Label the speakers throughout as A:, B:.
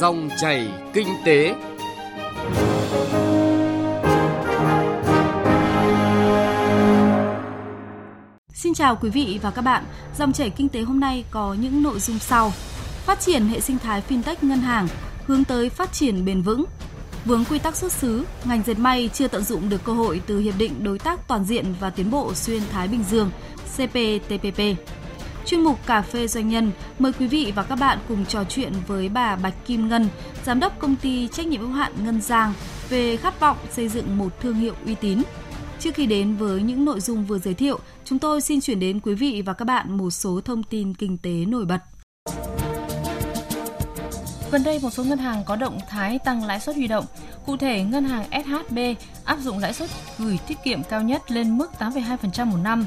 A: Dòng chảy kinh tế.
B: Xin chào quý vị và các bạn. Dòng chảy kinh tế hôm nay có những nội dung sau. Phát triển hệ sinh thái fintech ngân hàng hướng tới phát triển bền vững. Vướng quy tắc xuất xứ, ngành dệt may chưa tận dụng được cơ hội từ hiệp định đối tác toàn diện và tiến bộ xuyên Thái Bình Dương CPTPP. Chuyên mục Cà phê Doanh nhân mời quý vị và các bạn cùng trò chuyện với bà Bạch Kim Ngân, Giám đốc công ty trách nhiệm hữu hạn Ngân Giang về khát vọng xây dựng một thương hiệu uy tín. Trước khi đến với những nội dung vừa giới thiệu, chúng tôi xin chuyển đến quý vị và các bạn một số thông tin kinh tế nổi bật. Gần đây, một số ngân hàng có động thái tăng lãi suất huy động. Cụ thể, ngân hàng SHB áp dụng lãi suất gửi tiết kiệm cao nhất lên mức 8,2% một năm.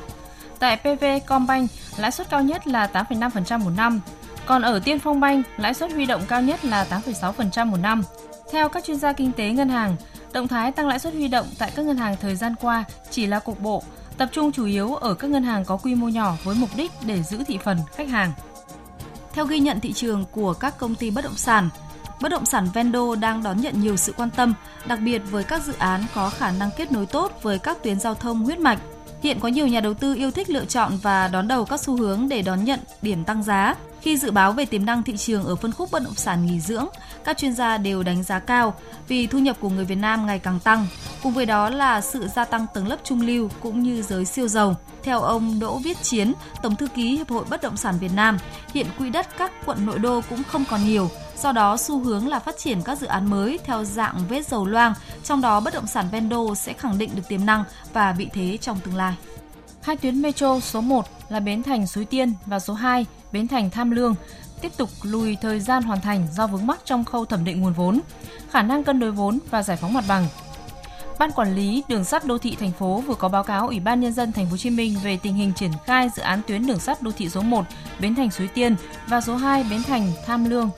B: Tại PV Combank, lãi suất cao nhất là 8,5% một năm. Còn ở Tiên Phong Bank, lãi suất huy động cao nhất là 8,6% một năm. Theo các chuyên gia kinh tế ngân hàng, động thái tăng lãi suất huy động tại các ngân hàng thời gian qua chỉ là cục bộ, tập trung chủ yếu ở các ngân hàng có quy mô nhỏ với mục đích để giữ thị phần khách hàng. Theo ghi nhận thị trường của các công ty bất động sản, bất động sản Vendo đang đón nhận nhiều sự quan tâm, đặc biệt với các dự án có khả năng kết nối tốt với các tuyến giao thông huyết mạch. Hiện có nhiều nhà đầu tư yêu thích lựa chọn và đón đầu các xu hướng để đón nhận điểm tăng giá. Khi dự báo về tiềm năng thị trường ở phân khúc bất động sản nghỉ dưỡng, các chuyên gia đều đánh giá cao vì thu nhập của người Việt Nam ngày càng tăng. Cùng với đó là sự gia tăng tầng lớp trung lưu cũng như giới siêu giàu. Theo ông Đỗ Viết Chiến, Tổng thư ký Hiệp hội Bất động sản Việt Nam, hiện quỹ đất các quận nội đô cũng không còn nhiều, do đó xu hướng là phát triển các dự án mới theo dạng vết dầu loang, trong đó bất động sản Vendo sẽ khẳng định được tiềm năng và vị thế trong tương lai. Hai tuyến metro số 1 là Bến Thành Suối Tiên và số 2 Bến Thành Tham Lương tiếp tục lùi thời gian hoàn thành do vướng mắc trong khâu thẩm định nguồn vốn, khả năng cân đối vốn và giải phóng mặt bằng. Ban quản lý đường sắt đô thị thành phố vừa có báo cáo Ủy ban nhân dân thành phố Hồ Chí Minh về tình hình triển khai dự án tuyến đường sắt đô thị số 1 Bến Thành Suối Tiên và số 2 Bến Thành Tham Lương.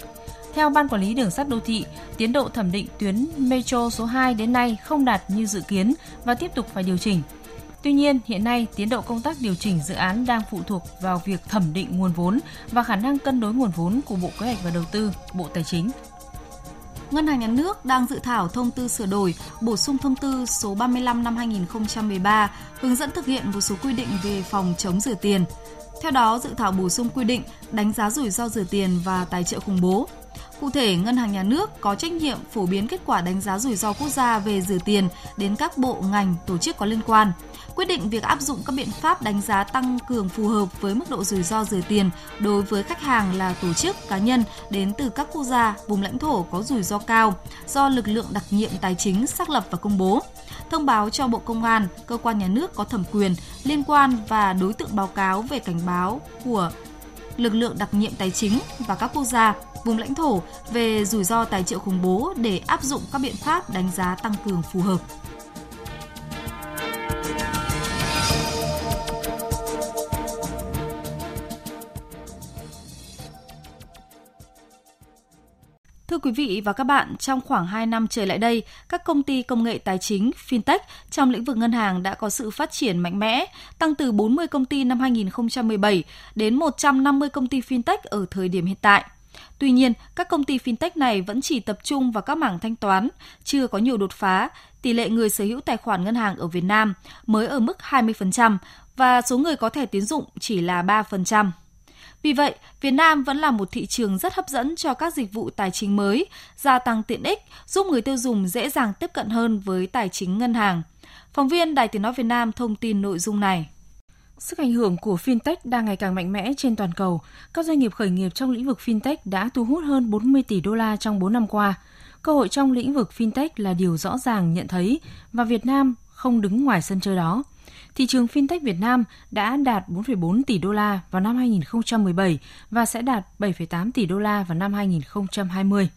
B: Theo Ban quản lý đường sắt đô thị, tiến độ thẩm định tuyến metro số 2 đến nay không đạt như dự kiến và tiếp tục phải điều chỉnh. Tuy nhiên, hiện nay tiến độ công tác điều chỉnh dự án đang phụ thuộc vào việc thẩm định nguồn vốn và khả năng cân đối nguồn vốn của Bộ Kế hoạch và Đầu tư, Bộ Tài chính. Ngân hàng Nhà nước đang dự thảo thông tư sửa đổi, bổ sung thông tư số 35 năm 2013 hướng dẫn thực hiện một số quy định về phòng chống rửa tiền. Theo đó, dự thảo bổ sung quy định đánh giá rủi ro rửa tiền và tài trợ khủng bố. Cụ thể, Ngân hàng Nhà nước có trách nhiệm phổ biến kết quả đánh giá rủi ro quốc gia về rửa tiền đến các bộ, ngành, tổ chức có liên quan quyết định việc áp dụng các biện pháp đánh giá tăng cường phù hợp với mức độ rủi ro rửa tiền đối với khách hàng là tổ chức cá nhân đến từ các quốc gia, vùng lãnh thổ có rủi ro cao do lực lượng đặc nhiệm tài chính xác lập và công bố. Thông báo cho Bộ Công an, cơ quan nhà nước có thẩm quyền liên quan và đối tượng báo cáo về cảnh báo của lực lượng đặc nhiệm tài chính và các quốc gia, vùng lãnh thổ về rủi ro tài trợ khủng bố để áp dụng các biện pháp đánh giá tăng cường phù hợp. Quý vị và các bạn, trong khoảng 2 năm trở lại đây, các công ty công nghệ tài chính, fintech trong lĩnh vực ngân hàng đã có sự phát triển mạnh mẽ, tăng từ 40 công ty năm 2017 đến 150 công ty fintech ở thời điểm hiện tại. Tuy nhiên, các công ty fintech này vẫn chỉ tập trung vào các mảng thanh toán, chưa có nhiều đột phá. Tỷ lệ người sở hữu tài khoản ngân hàng ở Việt Nam mới ở mức 20% và số người có thẻ tiến dụng chỉ là 3%. Vì vậy, Việt Nam vẫn là một thị trường rất hấp dẫn cho các dịch vụ tài chính mới, gia tăng tiện ích, giúp người tiêu dùng dễ dàng tiếp cận hơn với tài chính ngân hàng. Phóng viên Đài Tiếng Nói Việt Nam thông tin nội dung này. Sức ảnh hưởng của fintech đang ngày càng mạnh mẽ trên toàn cầu. Các doanh nghiệp khởi nghiệp trong lĩnh vực fintech đã thu hút hơn 40 tỷ đô la trong 4 năm qua. Cơ hội trong lĩnh vực fintech là điều rõ ràng nhận thấy và Việt Nam không đứng ngoài sân chơi đó thị trường fintech Việt Nam đã đạt 4,4 tỷ đô la vào năm 2017 và sẽ đạt 7,8 tỷ đô la vào năm 2020.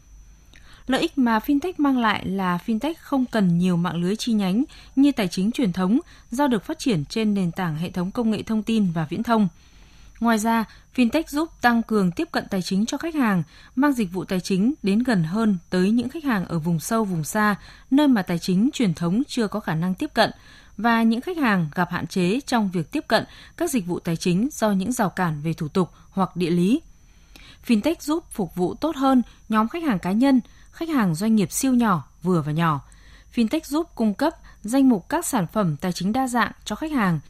B: Lợi ích mà fintech mang lại là fintech không cần nhiều mạng lưới chi nhánh như tài chính truyền thống do được phát triển trên nền tảng hệ thống công nghệ thông tin và viễn thông. Ngoài ra, fintech giúp tăng cường tiếp cận tài chính cho khách hàng, mang dịch vụ tài chính đến gần hơn tới những khách hàng ở vùng sâu vùng xa, nơi mà tài chính truyền thống chưa có khả năng tiếp cận và những khách hàng gặp hạn chế trong việc tiếp cận các dịch vụ tài chính do những rào cản về thủ tục hoặc địa lý.
C: Fintech giúp phục vụ tốt hơn nhóm khách hàng cá nhân, khách hàng doanh nghiệp siêu nhỏ, vừa và nhỏ. Fintech giúp cung cấp danh mục các sản phẩm tài chính đa dạng cho khách hàng.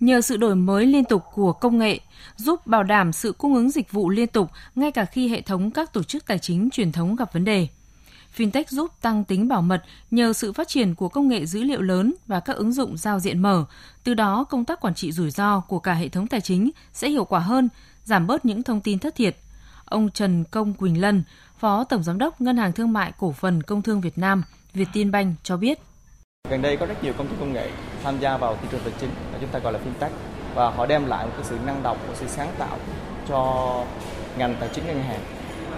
C: Nhờ sự đổi mới liên tục của công nghệ, giúp bảo đảm sự cung ứng dịch vụ liên tục ngay cả khi hệ thống các tổ chức tài chính truyền thống gặp vấn đề. Fintech giúp tăng tính bảo mật nhờ sự phát triển của công nghệ dữ liệu lớn và các ứng dụng giao diện mở. Từ đó, công tác quản trị rủi ro của cả hệ thống tài chính sẽ hiệu quả hơn, giảm bớt những thông tin thất thiệt. Ông Trần Công Quỳnh Lân, Phó Tổng Giám đốc Ngân hàng Thương mại Cổ phần Công thương Việt Nam, Vietinbank cho biết.
D: Gần đây có rất nhiều công ty công nghệ tham gia vào thị trường tài chính, chúng ta gọi là fintech và họ đem lại một cái sự năng động, một sự sáng tạo cho ngành tài chính ngân hàng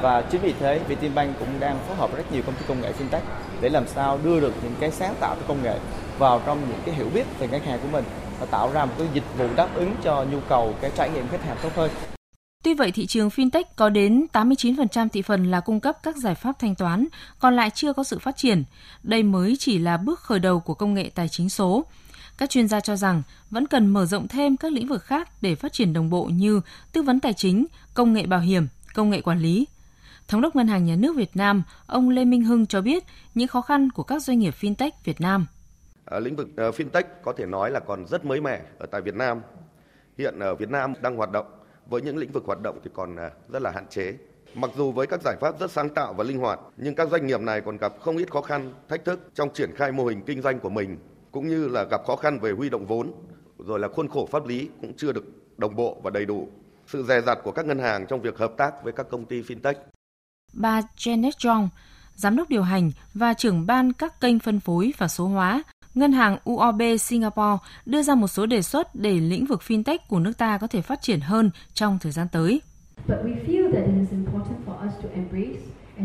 D: và chính vì thế Vietinbank cũng đang phối hợp rất nhiều công ty công nghệ fintech để làm sao đưa được những cái sáng tạo của công nghệ vào trong những cái hiểu biết về khách hàng của mình và tạo ra một cái dịch vụ đáp ứng cho nhu cầu cái trải nghiệm khách hàng tốt hơn.
C: Tuy vậy, thị trường fintech có đến 89% thị phần là cung cấp các giải pháp thanh toán, còn lại chưa có sự phát triển. Đây mới chỉ là bước khởi đầu của công nghệ tài chính số. Các chuyên gia cho rằng vẫn cần mở rộng thêm các lĩnh vực khác để phát triển đồng bộ như tư vấn tài chính, công nghệ bảo hiểm, công nghệ quản lý. Thống đốc Ngân hàng Nhà nước Việt Nam, ông Lê Minh Hưng cho biết những khó khăn của các doanh nghiệp fintech Việt Nam.
E: À, lĩnh vực uh, fintech có thể nói là còn rất mới mẻ ở tại Việt Nam. Hiện ở Việt Nam đang hoạt động với những lĩnh vực hoạt động thì còn uh, rất là hạn chế. Mặc dù với các giải pháp rất sáng tạo và linh hoạt, nhưng các doanh nghiệp này còn gặp không ít khó khăn, thách thức trong triển khai mô hình kinh doanh của mình, cũng như là gặp khó khăn về huy động vốn, rồi là khuôn khổ pháp lý cũng chưa được đồng bộ và đầy đủ. Sự dè dặt của các ngân hàng trong việc hợp tác với các công ty fintech
C: bà Janet Jong, giám đốc điều hành và trưởng ban các kênh phân phối và số hóa, Ngân hàng UOB Singapore đưa ra một số đề xuất để lĩnh vực fintech của nước ta có thể phát triển hơn trong thời gian tới.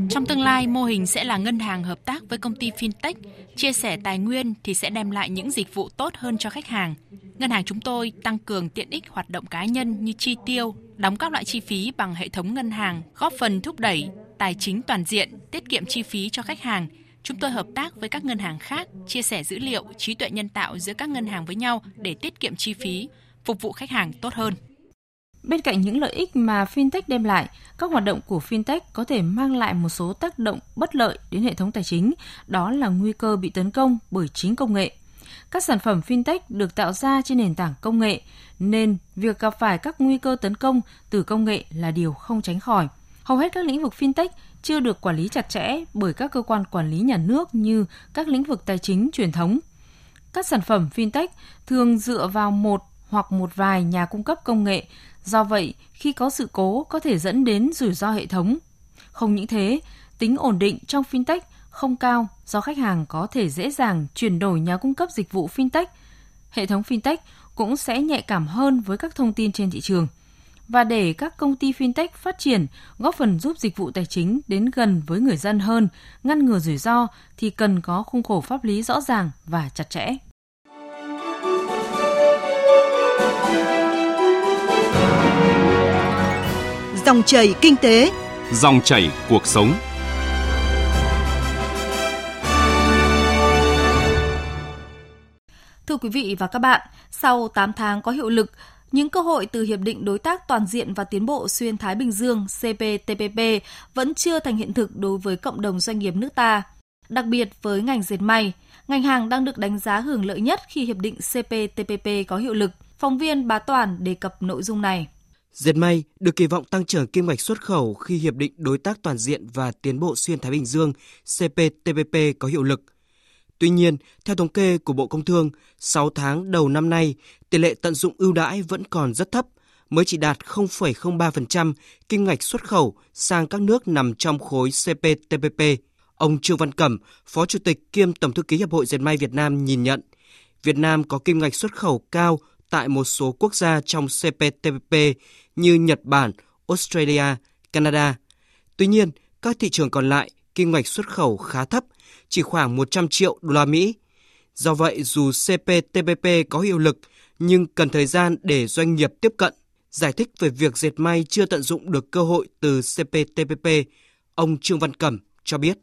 F: Trong tương lai, mô hình sẽ là ngân hàng hợp tác với công ty fintech, chia sẻ tài nguyên thì sẽ đem lại những dịch vụ tốt hơn cho khách hàng. Ngân hàng chúng tôi tăng cường tiện ích hoạt động cá nhân như chi tiêu, đóng các loại chi phí bằng hệ thống ngân hàng, góp phần thúc đẩy tài chính toàn diện, tiết kiệm chi phí cho khách hàng. Chúng tôi hợp tác với các ngân hàng khác, chia sẻ dữ liệu, trí tuệ nhân tạo giữa các ngân hàng với nhau để tiết kiệm chi phí, phục vụ khách hàng tốt hơn.
C: Bên cạnh những lợi ích mà fintech đem lại, các hoạt động của fintech có thể mang lại một số tác động bất lợi đến hệ thống tài chính, đó là nguy cơ bị tấn công bởi chính công nghệ. Các sản phẩm fintech được tạo ra trên nền tảng công nghệ, nên việc gặp phải các nguy cơ tấn công từ công nghệ là điều không tránh khỏi. Hầu hết các lĩnh vực fintech chưa được quản lý chặt chẽ bởi các cơ quan quản lý nhà nước như các lĩnh vực tài chính truyền thống. Các sản phẩm fintech thường dựa vào một hoặc một vài nhà cung cấp công nghệ, do vậy khi có sự cố có thể dẫn đến rủi ro hệ thống. Không những thế, tính ổn định trong fintech không cao do khách hàng có thể dễ dàng chuyển đổi nhà cung cấp dịch vụ fintech. Hệ thống fintech cũng sẽ nhạy cảm hơn với các thông tin trên thị trường và để các công ty fintech phát triển, góp phần giúp dịch vụ tài chính đến gần với người dân hơn, ngăn ngừa rủi ro thì cần có khung khổ pháp lý rõ ràng và chặt chẽ.
G: Dòng chảy kinh tế,
H: dòng chảy cuộc sống.
B: Thưa quý vị và các bạn, sau 8 tháng có hiệu lực, những cơ hội từ Hiệp định Đối tác Toàn diện và Tiến bộ Xuyên Thái Bình Dương CPTPP vẫn chưa thành hiện thực đối với cộng đồng doanh nghiệp nước ta. Đặc biệt với ngành dệt may, ngành hàng đang được đánh giá hưởng lợi nhất khi Hiệp định CPTPP có hiệu lực. Phóng viên Bá Toàn đề cập nội dung này.
I: Dệt may được kỳ vọng tăng trưởng kim ngạch xuất khẩu khi Hiệp định Đối tác Toàn diện và Tiến bộ Xuyên Thái Bình Dương CPTPP có hiệu lực – Tuy nhiên, theo thống kê của Bộ Công Thương, 6 tháng đầu năm nay, tỷ lệ tận dụng ưu đãi vẫn còn rất thấp, mới chỉ đạt 0,03% kim ngạch xuất khẩu sang các nước nằm trong khối CPTPP. Ông Trương Văn Cẩm, Phó Chủ tịch kiêm Tổng thư ký Hiệp hội Dệt may Việt Nam nhìn nhận, Việt Nam có kim ngạch xuất khẩu cao tại một số quốc gia trong CPTPP như Nhật Bản, Australia, Canada. Tuy nhiên, các thị trường còn lại kim ngạch xuất khẩu khá thấp chỉ khoảng 100 triệu đô la Mỹ. Do vậy, dù CPTPP có hiệu lực, nhưng cần thời gian để doanh nghiệp tiếp cận. Giải thích về việc dệt may chưa tận dụng được cơ hội từ CPTPP, ông Trương Văn Cẩm cho biết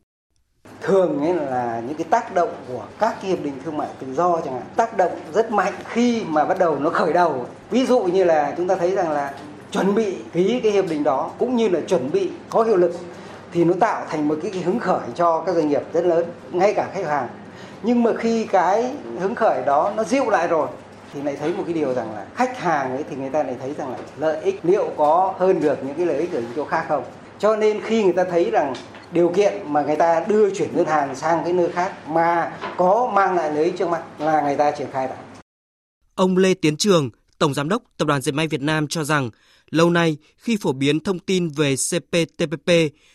J: thường ấy là những cái tác động của các cái hiệp định thương mại tự do chẳng hạn tác động rất mạnh khi mà bắt đầu nó khởi đầu ví dụ như là chúng ta thấy rằng là chuẩn bị ký cái hiệp định đó cũng như là chuẩn bị có hiệu lực thì nó tạo thành một cái, cái hứng khởi cho các doanh nghiệp rất lớn ngay cả khách hàng nhưng mà khi cái hứng khởi đó nó dịu lại rồi thì lại thấy một cái điều rằng là khách hàng ấy thì người ta lại thấy rằng là lợi ích liệu có hơn được những cái lợi ích ở những chỗ khác không cho nên khi người ta thấy rằng điều kiện mà người ta đưa chuyển đơn hàng sang cái nơi khác mà có mang lại lợi ích trước mắt là người ta triển khai lại.
I: Ông Lê Tiến Trường, Tổng Giám đốc Tập đoàn Dệt may Việt Nam cho rằng lâu nay khi phổ biến thông tin về CPTPP,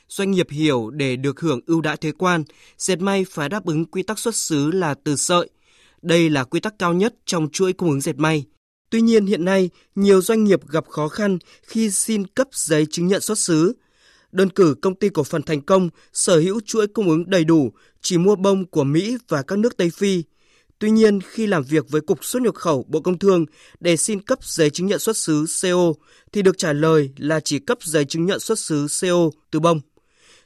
I: doanh nghiệp hiểu để được hưởng ưu đãi thuế quan, dệt may phải đáp ứng quy tắc xuất xứ là từ sợi. Đây là quy tắc cao nhất trong chuỗi cung ứng dệt may. Tuy nhiên hiện nay, nhiều doanh nghiệp gặp khó khăn khi xin cấp giấy chứng nhận xuất xứ. Đơn cử công ty cổ phần thành công sở hữu chuỗi cung ứng đầy đủ, chỉ mua bông của Mỹ và các nước Tây Phi. Tuy nhiên, khi làm việc với Cục xuất nhập khẩu Bộ Công Thương để xin cấp giấy chứng nhận xuất xứ CO, thì được trả lời là chỉ cấp giấy chứng nhận xuất xứ CO từ bông.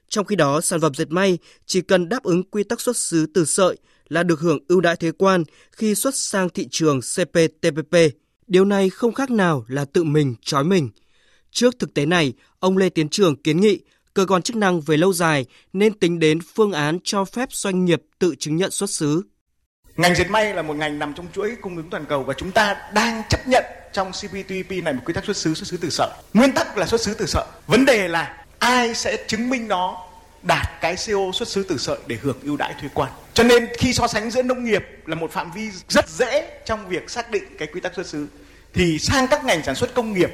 I: Trong khi đó, sản phẩm dệt may chỉ cần đáp ứng quy tắc xuất xứ từ sợi là được hưởng ưu đãi thuế quan khi xuất sang thị trường CPTPP. Điều này không khác nào là tự mình trói mình. Trước thực tế này, ông Lê Tiến Trường kiến nghị cơ quan chức năng về lâu dài nên tính đến phương án cho phép doanh nghiệp tự chứng nhận xuất xứ.
K: Ngành dệt may là một ngành nằm trong chuỗi cung ứng toàn cầu và chúng ta đang chấp nhận trong CPTPP này một quy tắc xuất xứ xuất xứ từ sợi. Nguyên tắc là xuất xứ từ sợi. Vấn đề là ai sẽ chứng minh nó, đạt cái CO xuất xứ từ sợi để hưởng ưu đãi thuế quan. Cho nên khi so sánh giữa nông nghiệp là một phạm vi rất dễ trong việc xác định cái quy tắc xuất xứ, thì sang các ngành sản xuất công nghiệp,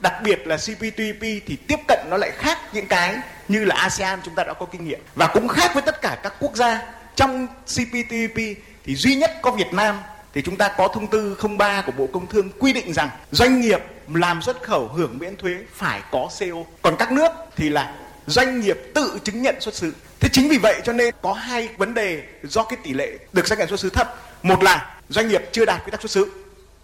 K: đặc biệt là CPTPP thì tiếp cận nó lại khác những cái như là ASEAN chúng ta đã có kinh nghiệm và cũng khác với tất cả các quốc gia trong CPTPP thì duy nhất có Việt Nam thì chúng ta có thông tư 03 của Bộ Công Thương quy định rằng doanh nghiệp làm xuất khẩu hưởng miễn thuế phải có CO. Còn các nước thì là doanh nghiệp tự chứng nhận xuất xứ. Thế chính vì vậy cho nên có hai vấn đề do cái tỷ lệ được xác nhận xuất xứ thấp. Một là doanh nghiệp chưa đạt quy tắc xuất xứ,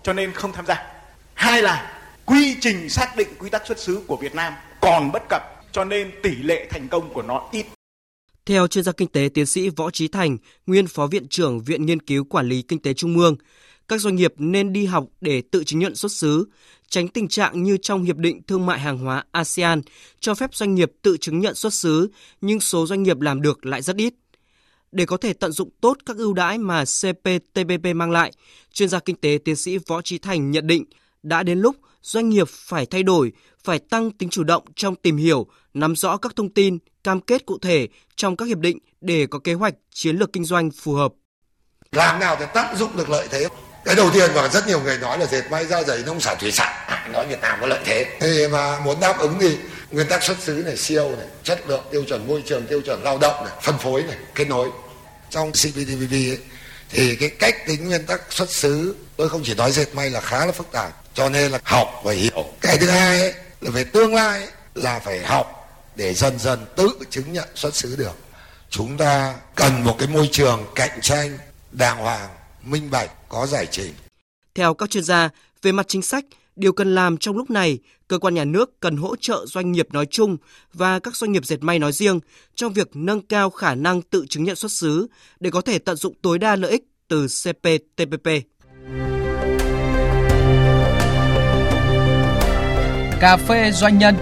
K: cho nên không tham gia. Hai là quy trình xác định quy tắc xuất xứ của Việt Nam còn bất cập, cho nên tỷ lệ thành công của nó ít.
I: Theo chuyên gia kinh tế tiến sĩ Võ Trí Thành, nguyên phó viện trưởng Viện Nghiên cứu Quản lý Kinh tế Trung ương, các doanh nghiệp nên đi học để tự chứng nhận xuất xứ, tránh tình trạng như trong Hiệp định Thương mại Hàng hóa ASEAN cho phép doanh nghiệp tự chứng nhận xuất xứ, nhưng số doanh nghiệp làm được lại rất ít. Để có thể tận dụng tốt các ưu đãi mà CPTPP mang lại, chuyên gia kinh tế tiến sĩ Võ Trí Thành nhận định đã đến lúc doanh nghiệp phải thay đổi, phải tăng tính chủ động trong tìm hiểu, nắm rõ các thông tin, cam kết cụ thể trong các hiệp định để có kế hoạch chiến lược kinh doanh phù hợp.
E: Làm nào để tận dụng được lợi thế? Cái đầu tiên mà rất nhiều người nói là dệt may da giày nông sản thủy sản, à, nói Việt Nam có lợi thế. Thì mà muốn đáp ứng thì nguyên tắc xuất xứ này, siêu này, chất lượng, tiêu chuẩn môi trường, tiêu chuẩn lao động này, phân phối này, kết nối. Trong CPTPP ấy, thì cái cách tính nguyên tắc xuất xứ tôi không chỉ nói dệt may là khá là phức tạp cho nên là học và hiểu. Cái thứ hai ấy, là về tương lai ấy, là phải học để dần dần tự chứng nhận xuất xứ được. Chúng ta cần một cái môi trường cạnh tranh đàng hoàng minh bạch có giải trình.
I: Theo các chuyên gia về mặt chính sách điều cần làm trong lúc này cơ quan nhà nước cần hỗ trợ doanh nghiệp nói chung và các doanh nghiệp dệt may nói riêng trong việc nâng cao khả năng tự chứng nhận xuất xứ để có thể tận dụng tối đa lợi ích từ CPTPP.
L: Cà phê doanh nhân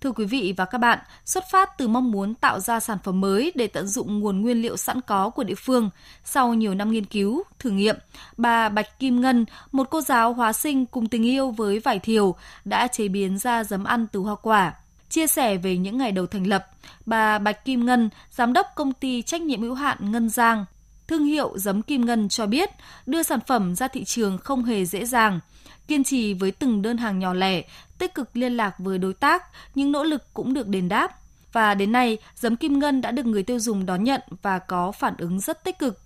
B: Thưa quý vị và các bạn, xuất phát từ mong muốn tạo ra sản phẩm mới để tận dụng nguồn nguyên liệu sẵn có của địa phương, sau nhiều năm nghiên cứu, thử nghiệm, bà Bạch Kim Ngân, một cô giáo hóa sinh cùng tình yêu với vải thiều, đã chế biến ra giấm ăn từ hoa quả. Chia sẻ về những ngày đầu thành lập, bà Bạch Kim Ngân, giám đốc công ty trách nhiệm hữu hạn Ngân Giang, thương hiệu giấm Kim Ngân cho biết đưa sản phẩm ra thị trường không hề dễ dàng. Kiên trì với từng đơn hàng nhỏ lẻ, tích cực liên lạc với đối tác, những nỗ lực cũng được đền đáp. Và đến nay, giấm Kim Ngân đã được người tiêu dùng đón nhận và có phản ứng rất tích cực.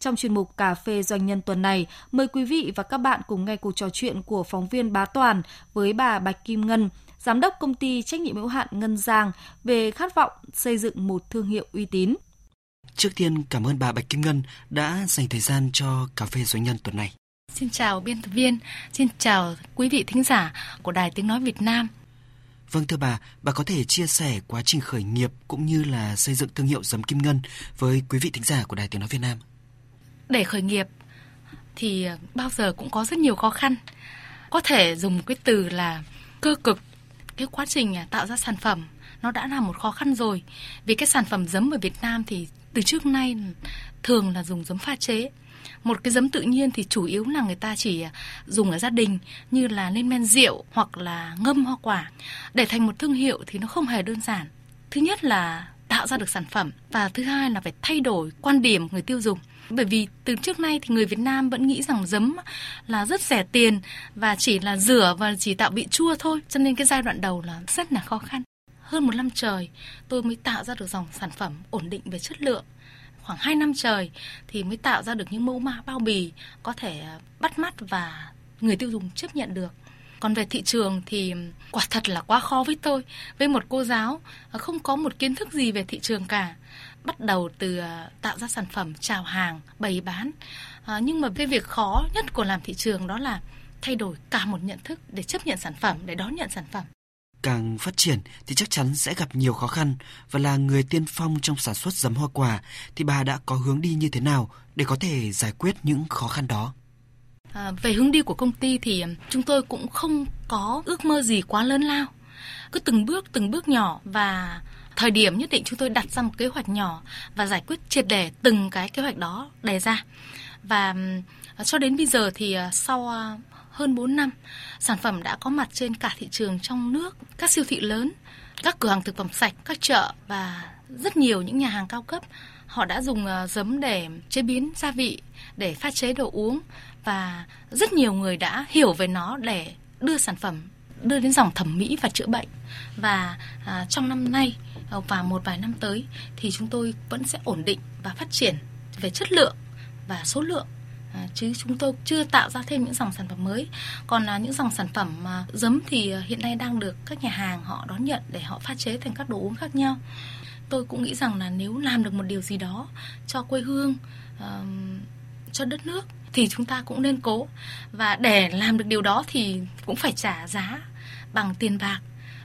B: Trong chuyên mục Cà phê Doanh nhân tuần này, mời quý vị và các bạn cùng nghe cuộc trò chuyện của phóng viên Bá Toàn với bà Bạch Kim Ngân, giám đốc công ty trách nhiệm hữu hạn Ngân Giang về khát vọng xây dựng một thương hiệu uy tín.
I: Trước tiên cảm ơn bà Bạch Kim Ngân đã dành thời gian cho Cà phê Doanh nhân tuần này.
M: Xin chào biên tập viên, xin chào quý vị thính giả của Đài Tiếng Nói Việt Nam.
I: Vâng thưa bà, bà có thể chia sẻ quá trình khởi nghiệp cũng như là xây dựng thương hiệu giấm Kim Ngân với quý vị thính giả của Đài Tiếng Nói Việt Nam.
M: Để khởi nghiệp thì bao giờ cũng có rất nhiều khó khăn. Có thể dùng cái từ là cơ cực. Cái quá trình à, tạo ra sản phẩm, nó đã là một khó khăn rồi. Vì cái sản phẩm giấm ở Việt Nam thì từ trước nay thường là dùng giấm pha chế. Một cái giấm tự nhiên thì chủ yếu là người ta chỉ à, dùng ở gia đình như là lên men rượu hoặc là ngâm hoa quả. Để thành một thương hiệu thì nó không hề đơn giản. Thứ nhất là tạo ra được sản phẩm và thứ hai là phải thay đổi quan điểm người tiêu dùng bởi vì từ trước nay thì người Việt Nam vẫn nghĩ rằng giấm là rất rẻ tiền và chỉ là rửa và chỉ tạo vị chua thôi cho nên cái giai đoạn đầu là rất là khó khăn hơn một năm trời tôi mới tạo ra được dòng sản phẩm ổn định về chất lượng khoảng 2 năm trời thì mới tạo ra được những mẫu mã bao bì có thể à, bắt mắt và người tiêu dùng chấp nhận được. Còn về thị trường thì quả thật là quá khó với tôi, với một cô giáo à, không có một kiến thức gì về thị trường cả. Bắt đầu từ à, tạo ra sản phẩm, chào hàng, bày bán. À, nhưng mà cái việc khó nhất của làm thị trường đó là thay đổi cả một nhận thức để chấp nhận sản phẩm, để đón nhận sản phẩm
I: càng phát triển thì chắc chắn sẽ gặp nhiều khó khăn và là người tiên phong trong sản xuất giấm hoa quả thì bà đã có hướng đi như thế nào để có thể giải quyết những khó khăn đó?
M: À, về hướng đi của công ty thì chúng tôi cũng không có ước mơ gì quá lớn lao. Cứ từng bước từng bước nhỏ và thời điểm nhất định chúng tôi đặt ra một kế hoạch nhỏ và giải quyết triệt để từng cái kế hoạch đó đề ra. Và à, cho đến bây giờ thì à, sau à, hơn 4 năm, sản phẩm đã có mặt trên cả thị trường trong nước, các siêu thị lớn, các cửa hàng thực phẩm sạch, các chợ và rất nhiều những nhà hàng cao cấp. Họ đã dùng giấm để chế biến gia vị, để pha chế đồ uống và rất nhiều người đã hiểu về nó để đưa sản phẩm đưa đến dòng thẩm mỹ và chữa bệnh. Và à, trong năm nay Ờ, và một vài năm tới thì chúng tôi vẫn sẽ ổn định và phát triển về chất lượng và số lượng. À, chứ chúng tôi chưa tạo ra thêm những dòng sản phẩm mới. Còn là những dòng sản phẩm mà giấm thì à, hiện nay đang được các nhà hàng họ đón nhận để họ pha chế thành các đồ uống khác nhau. Tôi cũng nghĩ rằng là nếu làm được một điều gì đó cho quê hương uh, cho đất nước thì chúng ta cũng nên cố. Và để làm được điều đó thì cũng phải trả giá bằng tiền bạc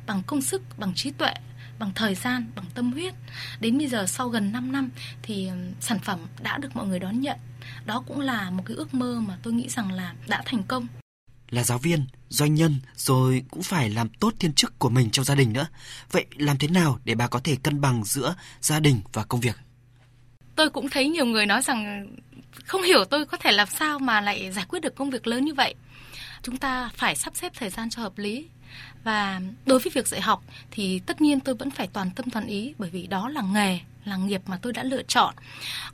M: bằng công sức bằng trí tuệ bằng thời gian bằng tâm huyết đến bây giờ sau gần 5 năm thì sản phẩm đã được mọi người đón nhận đó cũng là một cái ước mơ mà tôi nghĩ rằng là đã thành công
I: là giáo viên, doanh nhân rồi cũng phải làm tốt thiên chức của mình trong gia đình nữa. Vậy làm thế nào để bà có thể cân bằng giữa gia đình và công việc?
M: Tôi cũng thấy nhiều người nói rằng không hiểu tôi có thể làm sao mà lại giải quyết được công việc lớn như vậy. Chúng ta phải sắp xếp thời gian cho hợp lý. Và đối với việc dạy học thì tất nhiên tôi vẫn phải toàn tâm toàn ý, bởi vì đó là nghề, là nghiệp mà tôi đã lựa chọn.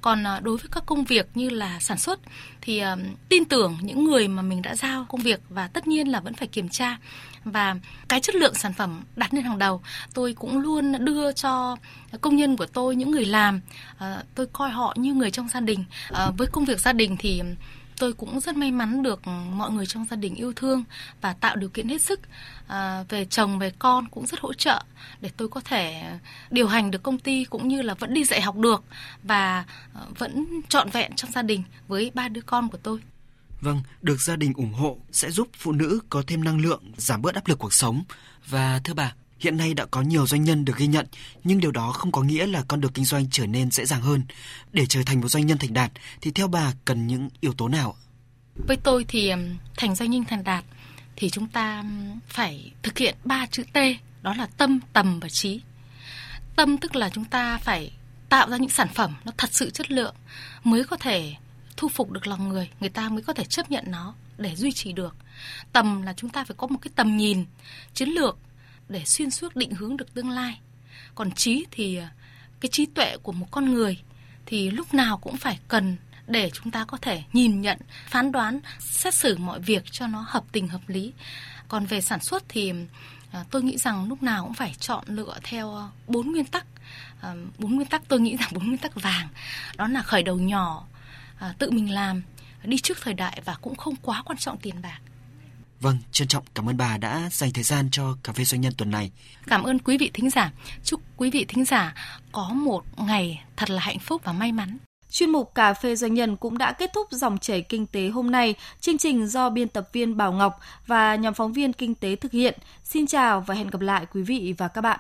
M: Còn à, đối với các công việc như là sản xuất thì à, tin tưởng những người mà mình đã giao công việc và tất nhiên là vẫn phải kiểm tra. Và cái chất lượng sản phẩm đặt lên hàng đầu, tôi cũng luôn đưa cho công nhân của tôi những người làm. À, tôi coi họ như người trong gia đình. Với công việc gia đình thì tôi cũng rất may mắn được mọi người trong gia đình yêu thương và tạo điều kiện hết sức à, về chồng về con cũng rất hỗ trợ để tôi có thể điều hành được công ty cũng như là vẫn đi dạy học được và ờ, vẫn trọn vẹn trong gia đình với ba đứa con của tôi.
I: Vâng, được gia đình ủng hộ sẽ giúp phụ nữ có thêm năng lượng, giảm bớt áp lực cuộc sống. Và thưa bà, Hiện nay đã có nhiều doanh nhân được ghi nhận, nhưng điều đó không có nghĩa là con đường kinh doanh trở nên dễ dàng hơn. Để trở thành một doanh nhân thành đạt thì theo bà cần những yếu tố nào?
M: Với tôi thì thành doanh nhân thành đạt thì chúng ta phải thực hiện ba chữ T, đó là tâm, tầm và trí. Tâm tức là chúng ta phải tạo ra những sản phẩm nó thật sự chất lượng mới có thể thu phục được lòng người, người ta mới có thể chấp nhận nó để duy trì được. Tầm là chúng ta phải có một cái tầm nhìn chiến lược để xuyên suốt định hướng được tương lai. Còn trí thì à, cái trí tuệ của một con người thì lúc nào cũng phải cần để chúng ta có thể nhìn nhận, phán đoán, xét xử mọi việc cho nó hợp tình hợp lý. Còn về sản xuất thì à, tôi nghĩ rằng lúc nào cũng phải chọn lựa theo bốn nguyên tắc. À, bốn nguyên tắc tôi nghĩ rằng bốn nguyên tắc vàng đó là khởi đầu nhỏ, tự mình làm, đi trước thời đại và cũng không quá quan trọng tiền bạc.
I: Vâng, trân trọng cảm ơn bà đã dành thời gian cho cà phê doanh nhân tuần này.
M: Cảm ơn quý vị thính giả. Chúc quý vị thính giả có một ngày thật là hạnh phúc và may mắn.
B: Chuyên mục Cà phê Doanh nhân cũng đã kết thúc dòng chảy kinh tế hôm nay. Chương trình do biên tập viên Bảo Ngọc và nhóm phóng viên kinh tế thực hiện. Xin chào và hẹn gặp lại quý vị và các bạn.